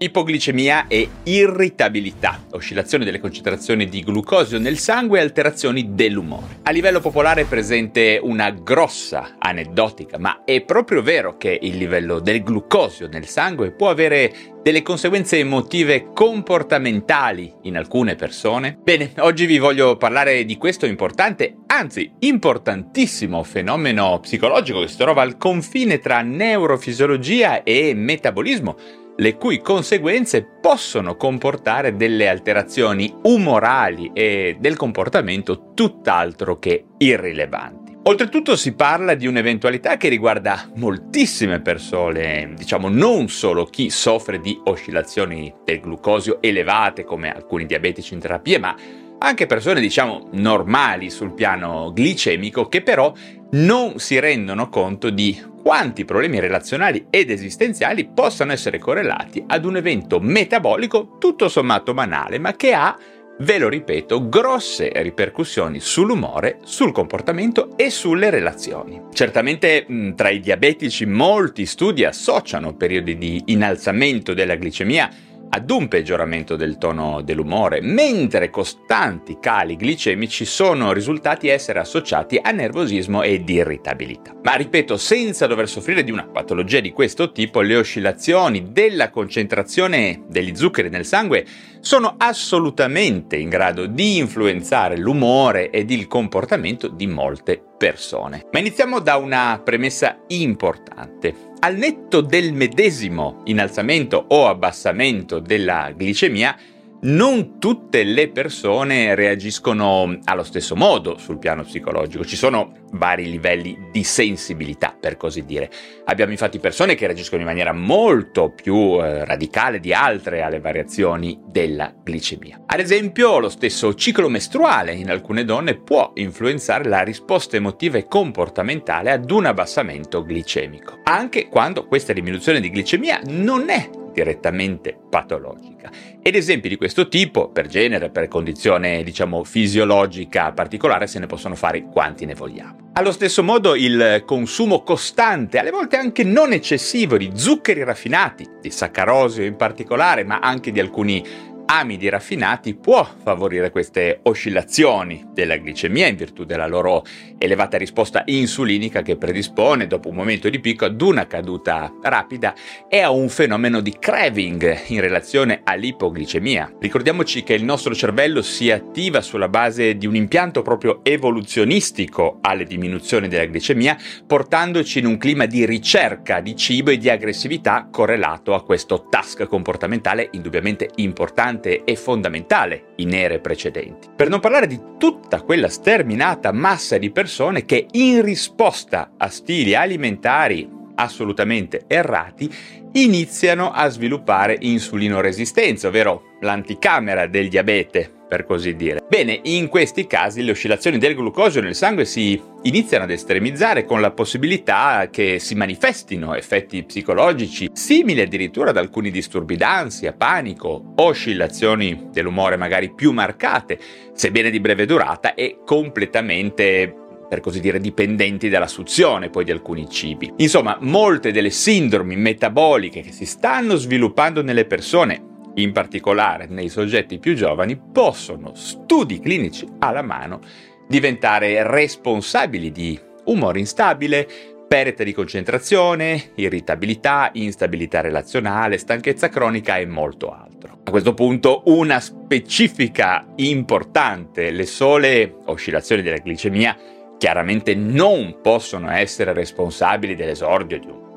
Ipoglicemia e irritabilità, oscillazione delle concentrazioni di glucosio nel sangue e alterazioni dell'umore. A livello popolare è presente una grossa aneddotica, ma è proprio vero che il livello del glucosio nel sangue può avere delle conseguenze emotive comportamentali in alcune persone? Bene, oggi vi voglio parlare di questo importante, anzi importantissimo fenomeno psicologico che si trova al confine tra neurofisiologia e metabolismo le cui conseguenze possono comportare delle alterazioni umorali e del comportamento tutt'altro che irrilevanti. Oltretutto si parla di un'eventualità che riguarda moltissime persone, diciamo non solo chi soffre di oscillazioni del glucosio elevate come alcuni diabetici in terapia, ma anche persone diciamo normali sul piano glicemico che però non si rendono conto di quanti problemi relazionali ed esistenziali possano essere correlati ad un evento metabolico tutto sommato banale, ma che ha, ve lo ripeto, grosse ripercussioni sull'umore, sul comportamento e sulle relazioni. Certamente tra i diabetici molti studi associano periodi di innalzamento della glicemia ad un peggioramento del tono dell'umore, mentre costanti cali glicemici sono risultati essere associati a nervosismo ed irritabilità. Ma ripeto, senza dover soffrire di una patologia di questo tipo, le oscillazioni della concentrazione degli zuccheri nel sangue sono assolutamente in grado di influenzare l'umore ed il comportamento di molte persone. Ma iniziamo da una premessa importante. Al netto del medesimo innalzamento o abbassamento della glicemia, non tutte le persone reagiscono allo stesso modo sul piano psicologico, ci sono vari livelli di sensibilità per così dire. Abbiamo infatti persone che reagiscono in maniera molto più eh, radicale di altre alle variazioni della glicemia. Ad esempio lo stesso ciclo mestruale in alcune donne può influenzare la risposta emotiva e comportamentale ad un abbassamento glicemico, anche quando questa diminuzione di glicemia non è direttamente patologica. Ed esempi di questo tipo, per genere, per condizione diciamo fisiologica particolare, se ne possono fare quanti ne vogliamo. Allo stesso modo il consumo costante, alle volte anche non eccessivo, di zuccheri raffinati, di saccarosio in particolare, ma anche di alcuni amidi raffinati può favorire queste oscillazioni della glicemia in virtù della loro elevata risposta insulinica che predispone dopo un momento di picco ad una caduta rapida e a un fenomeno di craving in relazione all'ipoglicemia. Ricordiamoci che il nostro cervello si attiva sulla base di un impianto proprio evoluzionistico alle diminuzioni della glicemia, portandoci in un clima di ricerca di cibo e di aggressività correlato a questo task comportamentale indubbiamente importante importante e fondamentale in ere precedenti. Per non parlare di tutta quella sterminata massa di persone che in risposta a stili alimentari assolutamente errati iniziano a sviluppare insulinoresistenza, ovvero l'anticamera del diabete, per così dire. Bene, in questi casi le oscillazioni del glucosio nel sangue si iniziano ad estremizzare con la possibilità che si manifestino effetti psicologici simili addirittura ad alcuni disturbi d'ansia, panico, oscillazioni dell'umore magari più marcate, sebbene di breve durata e completamente per così dire, dipendenti dalla suzione poi di alcuni cibi. Insomma, molte delle sindromi metaboliche che si stanno sviluppando nelle persone, in particolare nei soggetti più giovani, possono, studi clinici alla mano, diventare responsabili di umore instabile, perdita di concentrazione, irritabilità, instabilità relazionale, stanchezza cronica e molto altro. A questo punto una specifica importante, le sole oscillazioni della glicemia chiaramente non possono essere responsabili dell'esordio di un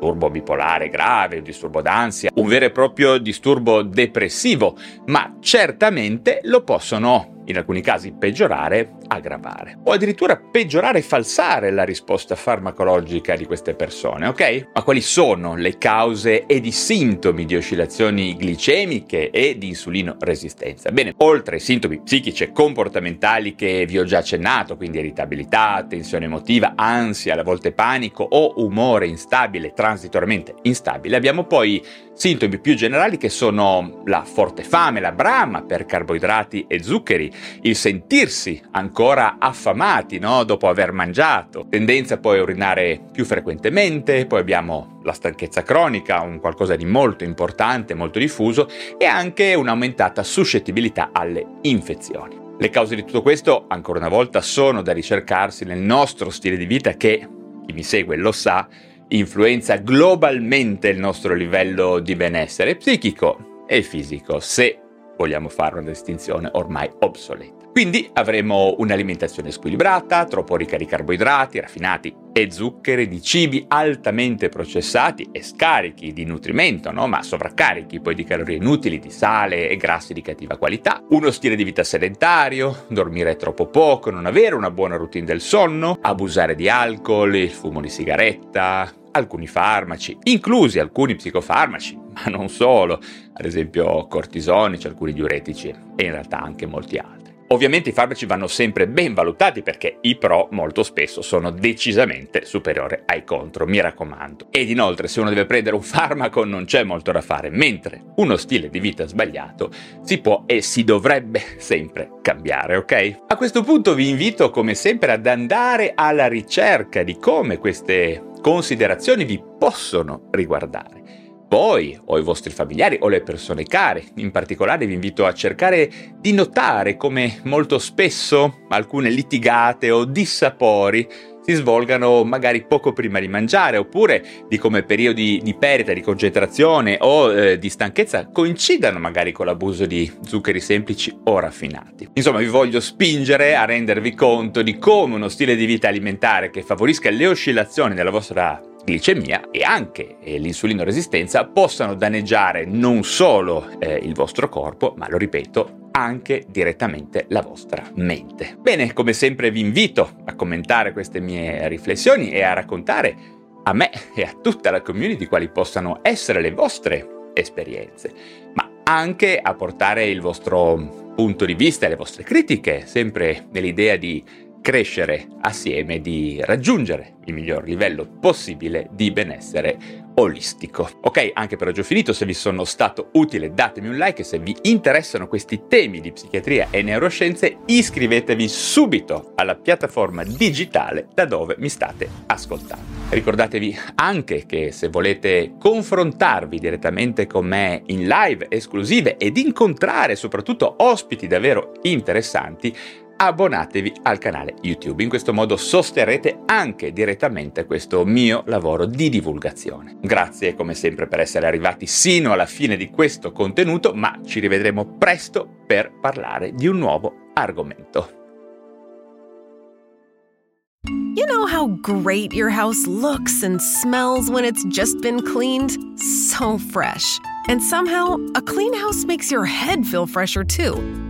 disturbo bipolare grave, un disturbo d'ansia, un vero e proprio disturbo depressivo, ma certamente lo possono in alcuni casi peggiorare, aggravare o addirittura peggiorare e falsare la risposta farmacologica di queste persone, ok? Ma quali sono le cause ed i sintomi di oscillazioni glicemiche e di insulino resistenza? Bene, oltre ai sintomi psichici e comportamentali che vi ho già accennato, quindi irritabilità, tensione emotiva, ansia, a volte panico o umore instabile, transitoriamente instabile, abbiamo poi sintomi più generali che sono la forte fame, la brama per carboidrati e zuccheri, il sentirsi ancora affamati no? dopo aver mangiato, tendenza poi a urinare più frequentemente, poi abbiamo la stanchezza cronica, un qualcosa di molto importante, molto diffuso, e anche un'aumentata suscettibilità alle infezioni. Le cause di tutto questo, ancora una volta, sono da ricercarsi nel nostro stile di vita che, chi mi segue lo sa, influenza globalmente il nostro livello di benessere psichico e fisico, se vogliamo fare una distinzione ormai obsoleta. Quindi avremo un'alimentazione squilibrata, troppo ricca di carboidrati, raffinati e zuccheri, di cibi altamente processati e scarichi di nutrimento, no? ma sovraccarichi poi di calorie inutili, di sale e grassi di cattiva qualità, uno stile di vita sedentario, dormire troppo poco, non avere una buona routine del sonno, abusare di alcol, il fumo di sigaretta, alcuni farmaci, inclusi alcuni psicofarmaci, ma non solo, ad esempio cortisonici, alcuni diuretici e in realtà anche molti altri. Ovviamente i farmaci vanno sempre ben valutati perché i pro molto spesso sono decisamente superiori ai contro, mi raccomando. Ed inoltre se uno deve prendere un farmaco non c'è molto da fare, mentre uno stile di vita sbagliato si può e si dovrebbe sempre cambiare, ok? A questo punto vi invito come sempre ad andare alla ricerca di come queste considerazioni vi possono riguardare. Voi o i vostri familiari o le persone care. In particolare vi invito a cercare di notare come molto spesso alcune litigate o dissapori si svolgano magari poco prima di mangiare, oppure di come periodi di perdita di concentrazione o eh, di stanchezza coincidano magari con l'abuso di zuccheri semplici o raffinati. Insomma, vi voglio spingere a rendervi conto di come uno stile di vita alimentare che favorisca le oscillazioni della vostra glicemia e anche eh, l'insulino resistenza possano danneggiare non solo eh, il vostro corpo, ma lo ripeto, anche direttamente la vostra mente. Bene, come sempre vi invito a commentare queste mie riflessioni e a raccontare a me e a tutta la community quali possano essere le vostre esperienze, ma anche a portare il vostro punto di vista e le vostre critiche, sempre nell'idea di crescere assieme, di raggiungere il miglior livello possibile di benessere olistico. Ok, anche per oggi ho finito, se vi sono stato utile datemi un like e se vi interessano questi temi di psichiatria e neuroscienze iscrivetevi subito alla piattaforma digitale da dove mi state ascoltando. Ricordatevi anche che se volete confrontarvi direttamente con me in live esclusive ed incontrare soprattutto ospiti davvero interessanti, abbonatevi al canale YouTube. In questo modo sosterrete anche direttamente questo mio lavoro di divulgazione. Grazie come sempre per essere arrivati sino alla fine di questo contenuto, ma ci rivedremo presto per parlare di un nuovo argomento. You know how great your house looks and smells when it's just been cleaned? So fresh. And somehow, a clean house makes your head feel fresher too.